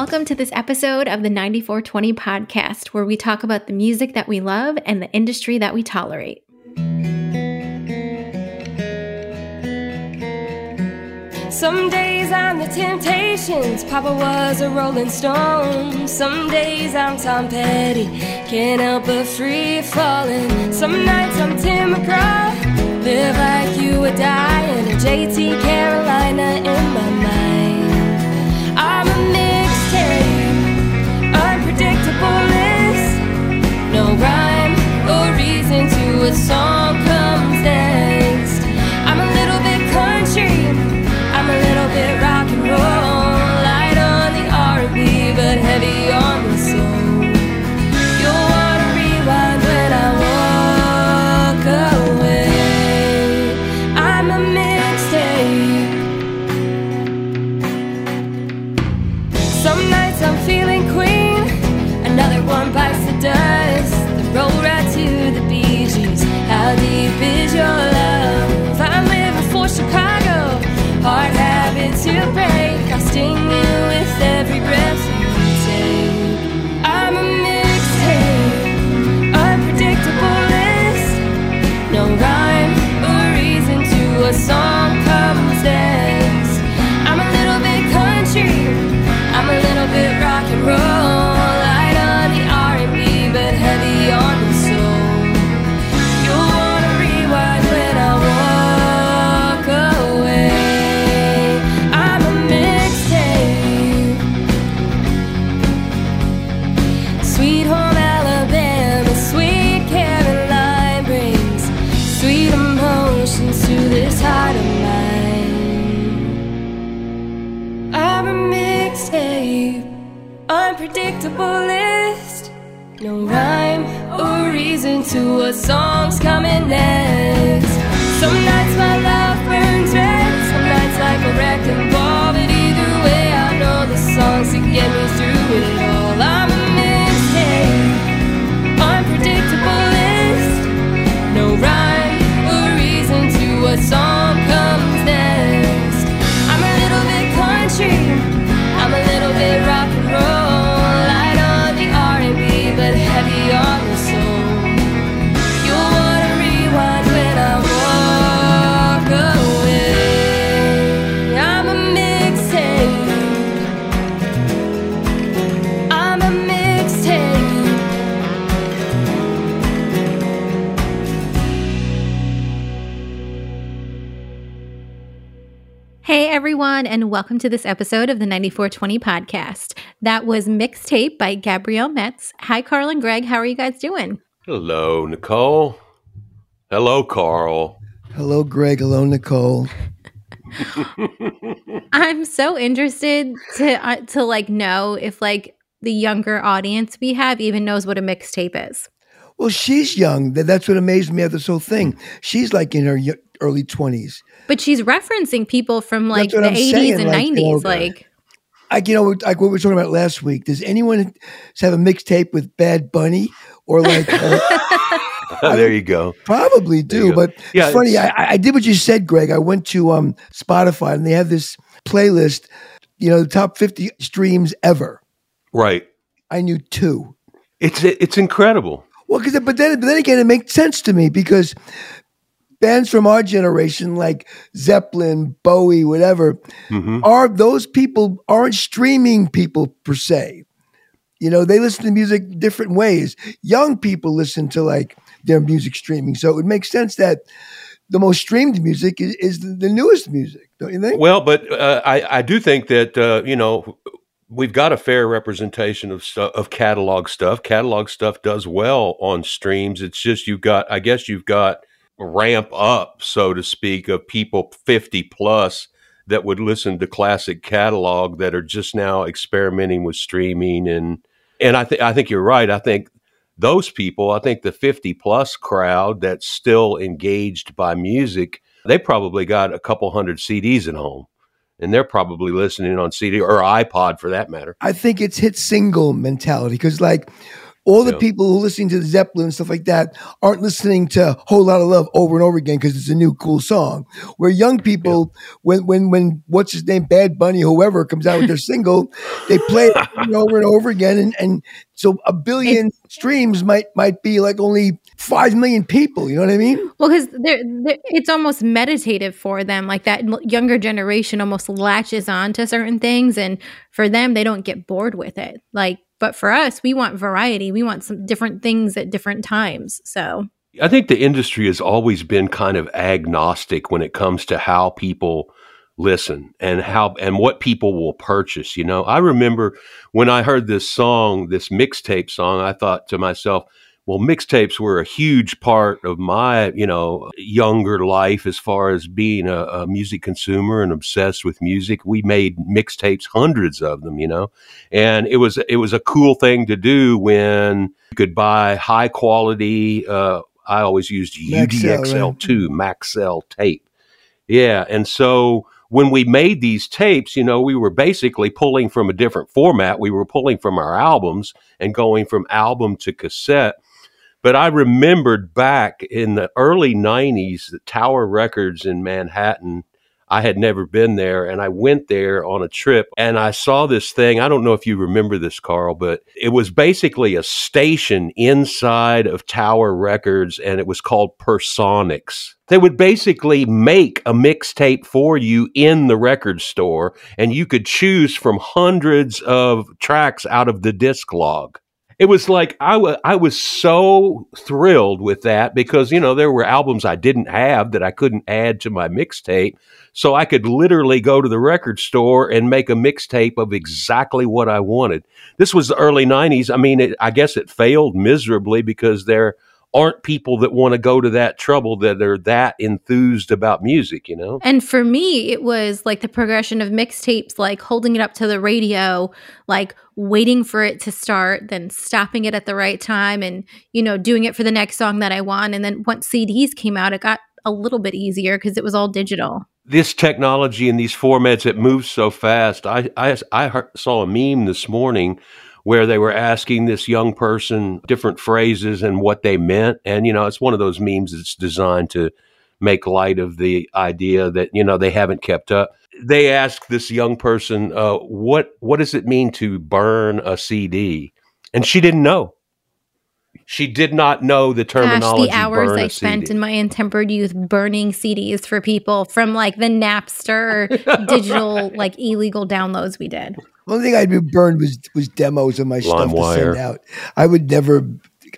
Welcome to this episode of the 9420 podcast, where we talk about the music that we love and the industry that we tolerate. Some days I'm the Temptations, Papa was a Rolling Stone. Some days I'm Tom Petty, can't help but free falling. Some nights I'm Tim McGraw, live like you and a JT Carolina in my mind. To song reason to Hey everyone, and welcome to this episode of the 9420 podcast. That was Mixtape by Gabrielle Metz. Hi, Carl and Greg. How are you guys doing? Hello, Nicole. Hello, Carl. Hello, Greg. Hello, Nicole. I'm so interested to uh, to like know if like the younger audience we have even knows what a mixtape is. Well, she's young. That's what amazed me at this whole thing. She's like in her early 20s. But she's referencing people from like the I'm 80s saying, and like, you 90s. know, like, Like, you know, like what we were talking about last week. Does anyone have a mixtape with Bad Bunny? Or like, uh, there you go. probably do. But Yeah, it's funny. I, I did what you said, Greg. I went to um, Spotify and they have this playlist, you know, the top 50 streams ever. Right. I knew two. It's it's incredible. Well, because but then but then again, it makes sense to me because bands from our generation, like Zeppelin, Bowie, whatever, Mhm. are those people aren't streaming people per se. You know, they listen to music different ways. Young people listen to like their music streaming, so it would make sense that the most streamed music is, is the, the newest music, don't you think? Well, but uh, I, I do think that uh, you know we've got a fair representation of stuff of catalog stuff. Catalog stuff does well on streams. It's just you've got, I guess, you've got ramp up, so to speak, of people fifty plus that would listen to classic catalog that are just now experimenting with streaming and and I think I think you're right. I think those people, I think the 50 plus crowd that's still engaged by music, they probably got a couple hundred CDs at home. And they're probably listening on CD or iPod for that matter. I think it's hit single mentality because, like, all the Yeah. people who are listening to the Zeppelin and stuff like that aren't listening to "Whole Lotta Love" over and over again because it's a new cool song. Where young people, when when when what's his name, Bad Bunny, whoever comes out with their single, they play it over and over again, and and so a billion streams might might be like only five million people. You know what I mean? Well, because they're, they're, it's almost meditative for them. Like that younger generation almost latches on to certain things, and for them, they don't get bored with it. Like, but for us, we want variety. We want some different things at different times. So, I think the industry has always been kind of agnostic when it comes to how people listen and how and what people will purchase. You know, I remember when I heard this song, this mixtape song, I thought to myself, well, mixtapes were a huge part of my, you know, younger life as far as being a, a music consumer and obsessed with music. We made mixtapes, hundreds of them, you know, and it was it was a cool thing to do when you could buy high quality. Uh, I always used UDXL right? two Maxell tape. Yeah, and so when we made these tapes, you know, we were basically pulling from a different format. We were pulling from our albums and going from album to cassette. But I remembered back in the early 90s, the Tower Records in Manhattan. I had never been there, and I went there on a trip and I saw this thing. I don't know if you remember this, Carl, but it was basically a station inside of Tower Records, and it was called Personics. They would basically make a mixtape for you in the record store, and you could choose from hundreds of tracks out of the disc log it was like I wa- I was so thrilled with that because you know there were albums I didn't have that I couldn't add to my mixtape. So I could literally go to the record store and make a mixtape of exactly what I wanted. This was the early 90s I mean it, I guess it failed miserably because there aren't people that want to go to that trouble that are that enthused about music you know and for me, it was like the progression of mixtapes, like holding it up to the radio, like waiting for it to start, then stopping it at the right time, and you know, doing it for the next song that I want. And then once CDs came out, it got a little bit easier because it was all digital. this technology and these formats it moves so fast. I I, I heard, saw a meme this morning where they were asking this young person different phrases and what they meant, and you know it's one of those memes that's designed to make light of the idea that you know they haven't kept up. They asked this young person, uh, "What what does it mean to burn a CD?" And she didn't know. She did not know the Gosh, terminology. the hours I spent in my intempered youth burning CDs for people from like the Napster digital, like illegal downloads we did. One thing I'd be burned was was demos of my stuff to send out. I would never.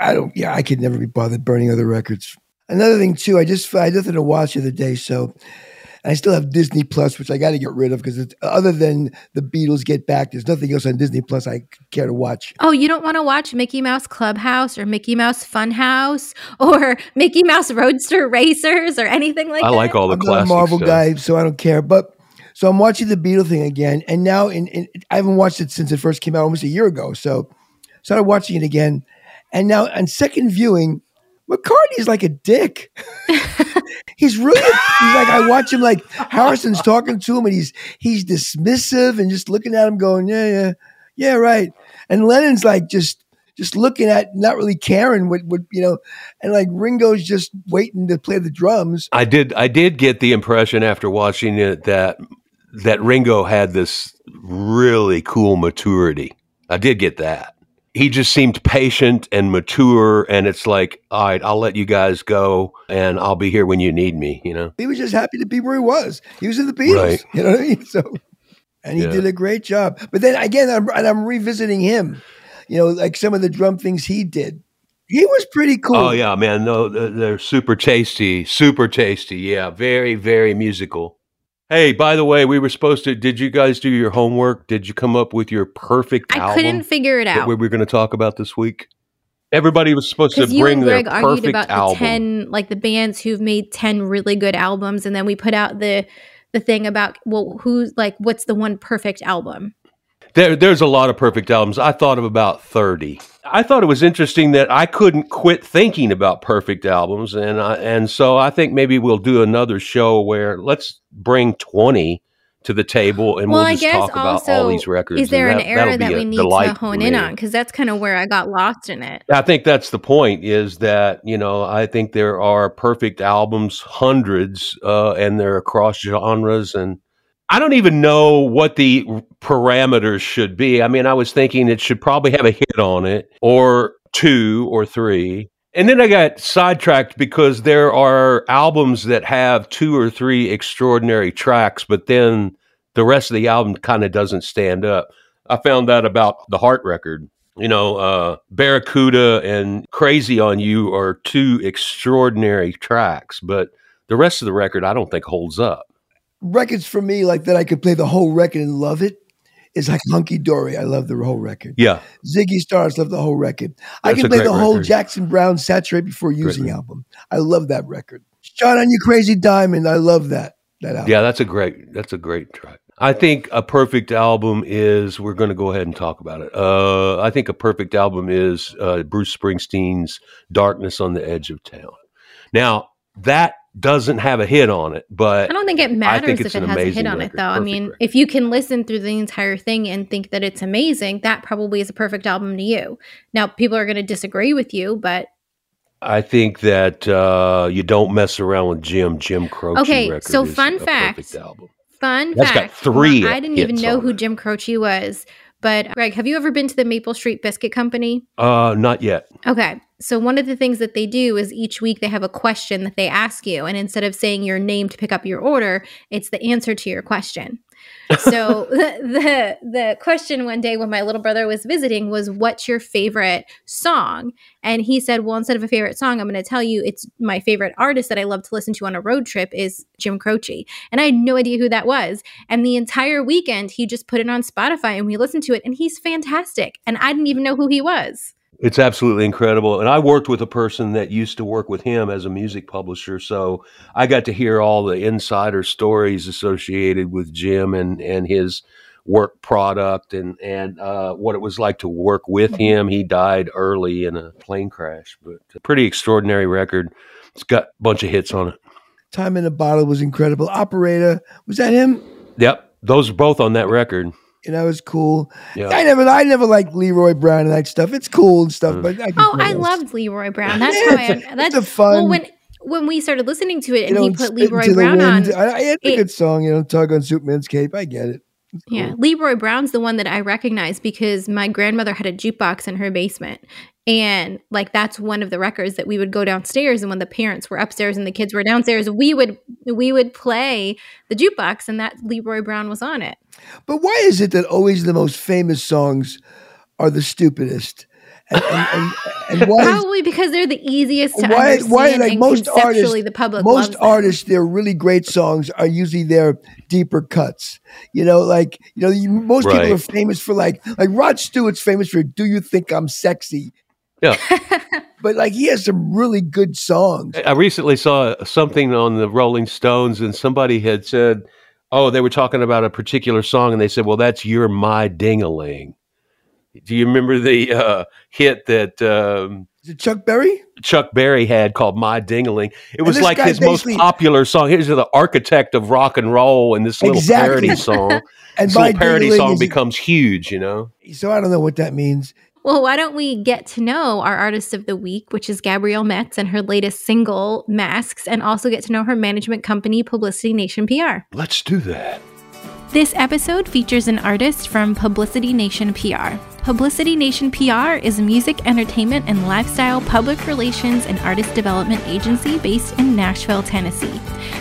I don't. Yeah, I could never be bothered burning other records. Another thing too, I just I nothing to watch the other day, so I still have Disney Plus, which I got to get rid of because other than the Beatles Get Back, there's nothing else on Disney Plus I care to watch. Oh, you don't want to watch Mickey Mouse Clubhouse or Mickey Mouse Funhouse or Mickey Mouse Roadster Racers or anything like I that? I like all the I'm not a classic Marvel stuff. guy, so I don't care. But so I'm watching the Beatle thing again, and now in, in I haven't watched it since it first came out almost a year ago. So started watching it again, and now on second viewing, McCartney's like a dick. he's really he's like I watch him like Harrison's talking to him, and he's he's dismissive and just looking at him, going yeah yeah yeah right, and Lennon's like just. Just looking at, not really caring what, what you know, and like Ringo's just waiting to play the drums. I did. I did get the impression after watching it that that Ringo had this really cool maturity. I did get that. He just seemed patient and mature, and it's like, all right, I'll let you guys go, and I'll be here when you need me. You know. he was just happy to be where he was. He was in the Beatles. Right. You know what I mean? So, and he Yeah. did a great job. But then again, I'm, and I'm revisiting him. You know, like some of the drum things he did. He was pretty cool. Oh yeah, man. No, they're they're super tasty, super tasty. Yeah, very, very musical. Hey, by the way, we were supposed to. Did you guys do your homework? Did you come up with your perfect I couldn't figure it out. we were going to talk about this week? Everybody was supposed to you bring and their perfect about album. the ten, like the bands who've made ten really good albums, and then we put out the the thing about well, who's like, what's the one perfect album? There, there's a lot of perfect albums. I thought of about 30. I thought it was interesting that I couldn't quit thinking about perfect albums. And, I, and so I think maybe we'll do another show where let's bring 20 to the table and well, we'll just talk about all these records. is there an that- that'll era that we need to hone in on? Because that's kind of where I got lost in it. I think that's the point is that, you know, I think there are perfect albums, hundreds, uh, and they're across genres. And I don't even know what the parameters should be. I mean, I was thinking it should probably have a hit on it or two or three. And then I got sidetracked because there are albums that have two or three extraordinary tracks, but then the rest of the album kind of doesn't stand up. I found that about the Heart record. You know, uh, Barracuda and Crazy on You are two extraordinary tracks, but the rest of the record I don't think holds up. Records for me like that I could play the whole record and love it is like Hunky Dory. I love the whole record. Yeah. Ziggy Stardust love the whole record. I can play the whole record. Jackson Browne Saturate Before Using record. album. I love that record. Shine on You Crazy Diamond. I love that. That album. Yeah, that's a great that's a great track. I think a perfect album is we're going to go ahead and talk about it. Uh, I think a perfect album is uh, Bruce Springsteen's "Darkness on the Edge of Town." Now that doesn't have a hit on it, but I don't think it matters if it has a hit on it, record. though. I mean, record. if you can listen through the entire thing and think that it's amazing, that probably is a perfect album to you. Now, people are going to disagree with you, but I think that uh, you don't mess around with Jim. Jim Croce. Okay, so fun fact. perfect fun That's got fact. three I didn't even know who it. Jim Croce was. But Greg, have you ever been to the Maple Street Biscuit Company? Uh, not yet. Okay. So one of the things that they do is each week they have a question that they ask you. And instead of saying your name to pick up your order, it's the answer to your question. So the, the the question one day when my little brother was visiting was what's your favorite song? And he said, Well, instead of a favorite song, I'm gonna tell you it's my favorite artist that I love to listen to on a road trip is Jim Croce. And I had no idea who that was. And the entire weekend he just put it on Spotify and we listened to it and he's fantastic. And I didn't even know who he was. It's absolutely incredible. And I worked with a person that used to work with him as a music publisher. So I got to hear all the insider stories associated with Jim and, and his work product and, and uh, what it was like to work with him. He died early in a plane crash, but a pretty extraordinary record. It's got a bunch of hits on it. Time in a Bottle was incredible. Operator, was that him? Yep. Those are both on that record. You know, it was cool. Yeah. I never, I never liked Leroy Brown and that stuff. It's cool and stuff, Mm. but I Oh, I loved Leroy Brown. That's Yeah, how I. it's a- That's it's a fun- Well, when when we started listening to it You and he put Leroy Brown on, I, I, it's a it- good song. You know, tug on Superman's cape. I get it. Yeah. Leroy Brown's the one that I recognize because my grandmother had a jukebox in her basement, and like that's one of the records that we would go downstairs, and when the parents were upstairs and the kids were downstairs, we would we would play the jukebox, and that Leroy Brown was on it. But why is it that always the most famous songs are the stupidest? And, and, and, and why is, Probably because they're the easiest to why, understand why like and most conceptually artists, the public most loves them. artists, their really great songs are usually their deeper cuts. You know, like you know, you, most people are famous for like like Rod Stewart's famous for "Do You Think I'm Sexy," Yeah. but like he has some really good songs. I recently saw something on the Rolling Stones, and somebody had said, "Oh, they were talking about a particular song," and they said, "Well, that's your my dingaling." Do you remember the uh, hit that um, it Chuck Berry? Chuck Berry had called "My Dingaling"? It was like his most popular song. He was the architect of rock and roll, and this little Exactly. parody song, And this my little parody song is- becomes huge. You know. So I don't know what that means. Well, why don't we get to know our artist of the week, which is Gabrielle Metz and her latest single, Masks, and also get to know her management company, Publicity Nation PR. Let's do that. This episode features an artist from Publicity Nation PR. Publicity Nation PR is a music, entertainment, and lifestyle public relations and artist development agency based in Nashville, Tennessee.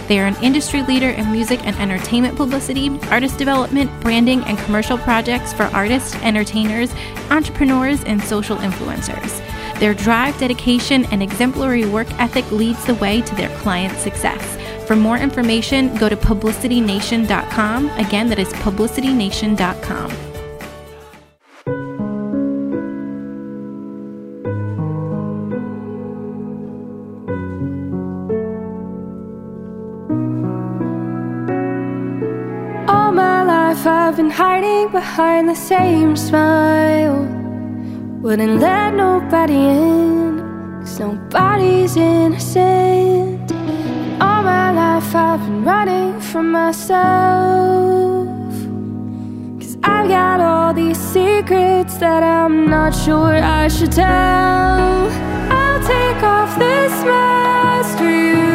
They are an industry leader in music and entertainment publicity, artist development, branding, and commercial projects for artists, entertainers, entrepreneurs, and social influencers. Their drive, dedication, and exemplary work ethic leads the way to their clients' success. For more information, go to publicitynation.com. Again, that is publicitynation.com. All my life I've been hiding behind the same smile. Wouldn't let nobody in, cause nobody's innocent. I've been running from myself. Cause I've got all these secrets that I'm not sure I should tell. I'll take off this mask for you.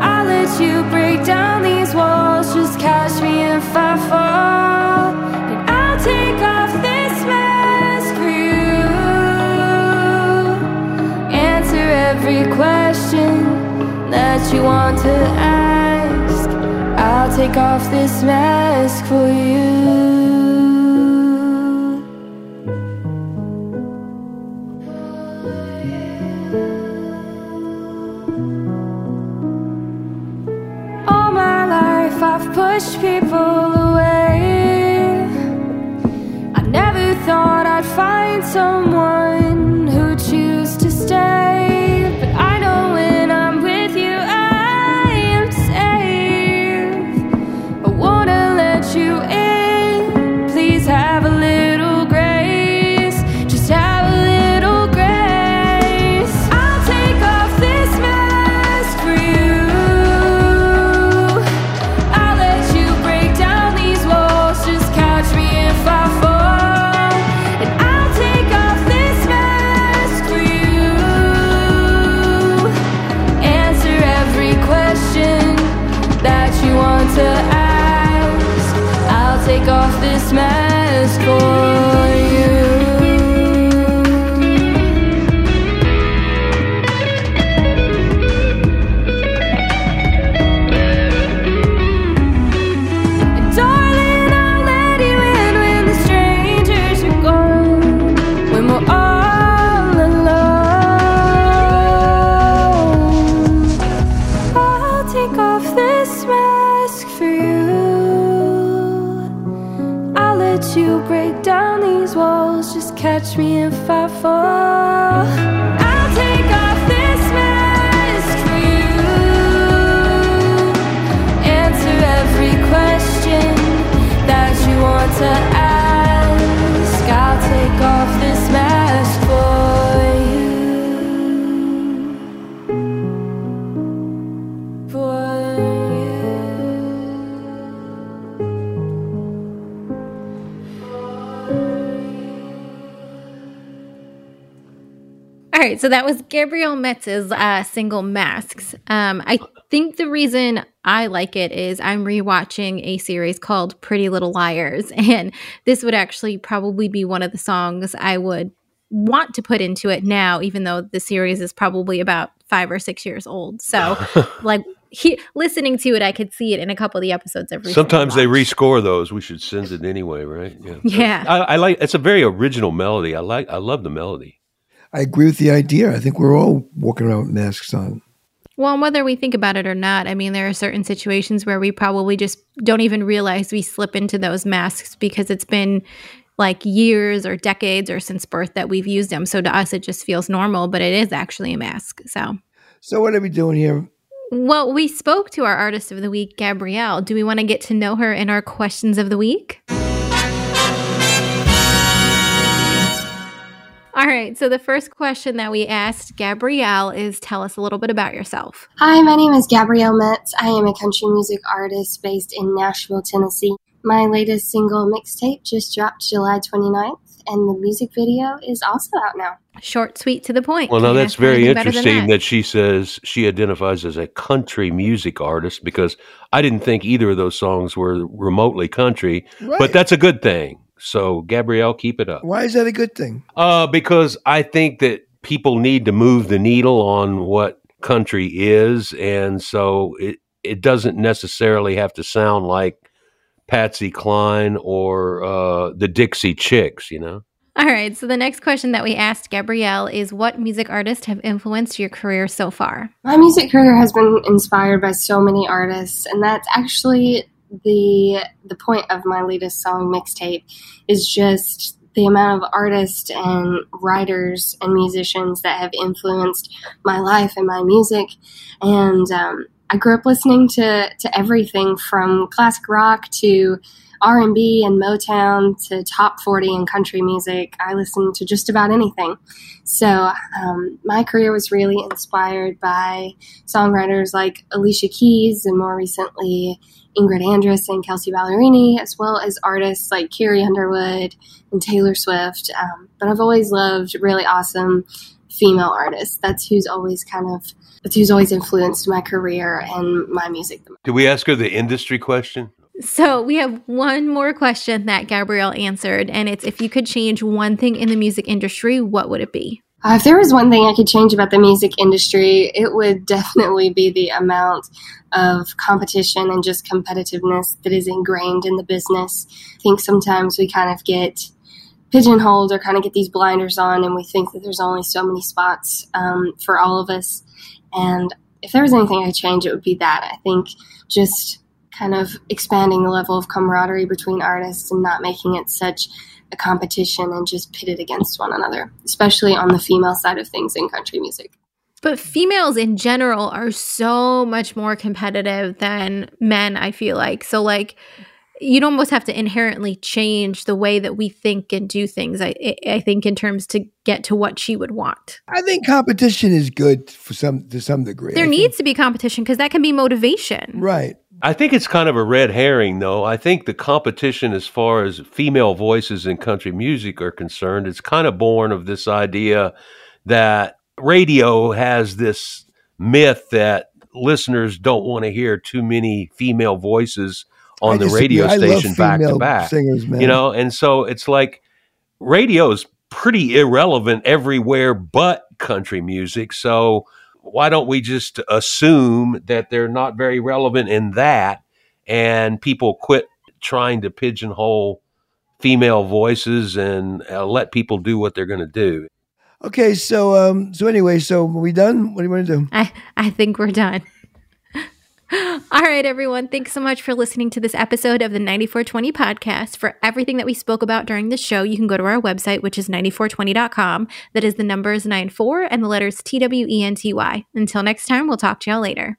I'll let you break down these walls. Just catch me if I fall. That you want to ask. I'll take off this mask for you. All my life I've pushed people away. I never thought I'd find someone off right, so that was Gabrielle Metz's uh, single Masks. Um, I think the reason I like it is I'm rewatching a series called Pretty Little Liars, and this would actually probably be one of the songs I would want to put into it now, even though the series is probably about five or six years old. So, like, he, listening to it, I could see it in a couple of the episodes every. Sometimes they rescore those. We should send it anyway, right? Yeah. Yeah. I, I like. It's a very original melody. I like. I love the melody. I agree with the idea. I think we're all walking around with masks on. Well, whether we think about it or not, I mean, there are certain situations where we probably just don't even realize we slip into those masks because it's been like years or decades or since birth that we've used them. So to us, it just feels normal, but it is actually a mask. So, So what are we doing here? well, we spoke to our artist of the week, Gabrielle. Do we want to get to know her in our questions of the week? All right. So the first question that we asked Gabrielle is tell us a little bit about yourself. Hi, my name is Gabrielle Metz. I am a country music artist based in Nashville, Tennessee. My latest single mixtape just dropped July 29th, and the music video is also out now. Short, sweet, to the point. Well, now that's ask very anything better than interesting that. she says she identifies as a country music artist because I didn't think either of those songs were remotely country, Right. but that's a good thing. So, Gabrielle, keep it up. Why is that a good thing? Uh, because I think that people need to move the needle on what country is, and so it it doesn't necessarily have to sound like Patsy Cline or uh, the Dixie Chicks, you know. All right. So the next question that we asked Gabrielle is what music artists have influenced your career so far? My music career has been inspired by so many artists, and that's actually the the point of my latest song mixtape is just the amount of artists and writers and musicians that have influenced my life and my music. And um, I grew up listening to to everything from classic rock to R&B and Motown to top 40 and country music. I listened to just about anything. So um, my career was really inspired by songwriters like Alicia Keys and more recently Ingrid Andress and Kelsea Ballerini, as well as artists like Carrie Underwood and Taylor Swift. Um, but I've always loved really awesome female artists. That's who's always kind of that's who's always influenced my career and my music. Did we ask her the industry question? So we have one more question that Gabrielle answered, and it's if you could change one thing in the music industry, what would it be? Uh, if there was one thing I could change about the music industry, it would definitely be the amount of competition and just competitiveness that is ingrained in the business. I think sometimes we kind of get pigeonholed or kind of get these blinders on, and we think that there's only so many spots um, for all of us. And if there was anything I change, it would be that. I think just kind of expanding the level of camaraderie between artists and not making it such a competition and just pitted against one another, especially on the female side of things in country music. But females in general are so much more competitive than men, I feel like. So, like, you'd almost have to inherently change the way that we think and do things. I, I think in terms to get to what she would want. I think competition is good for some to some degree. There I needs think, to be competition because that can be motivation. right. I think it's kind of a red herring, though. I think the competition, as far as female voices in country music are concerned, it's kind of born of this idea that radio has this myth that listeners don't want to hear too many female voices on the radio station back to back. Singers, man. You know, and so it's like radio is pretty irrelevant everywhere but country music. So why don't we just assume that they're not very relevant in that and people quit trying to pigeonhole female voices and uh, let people do what they're going to do. Okay, so um, so anyway, so are we done? What do you want to do? I, I think we're done. All right, everyone. Thanks so much for listening to this episode of the 9420 podcast. For everything that we spoke about during the show, you can go to our website, which is 94twenty.com. That is the numbers 94 and the letters T W E N T Y. Until next time, we'll talk to y'all later.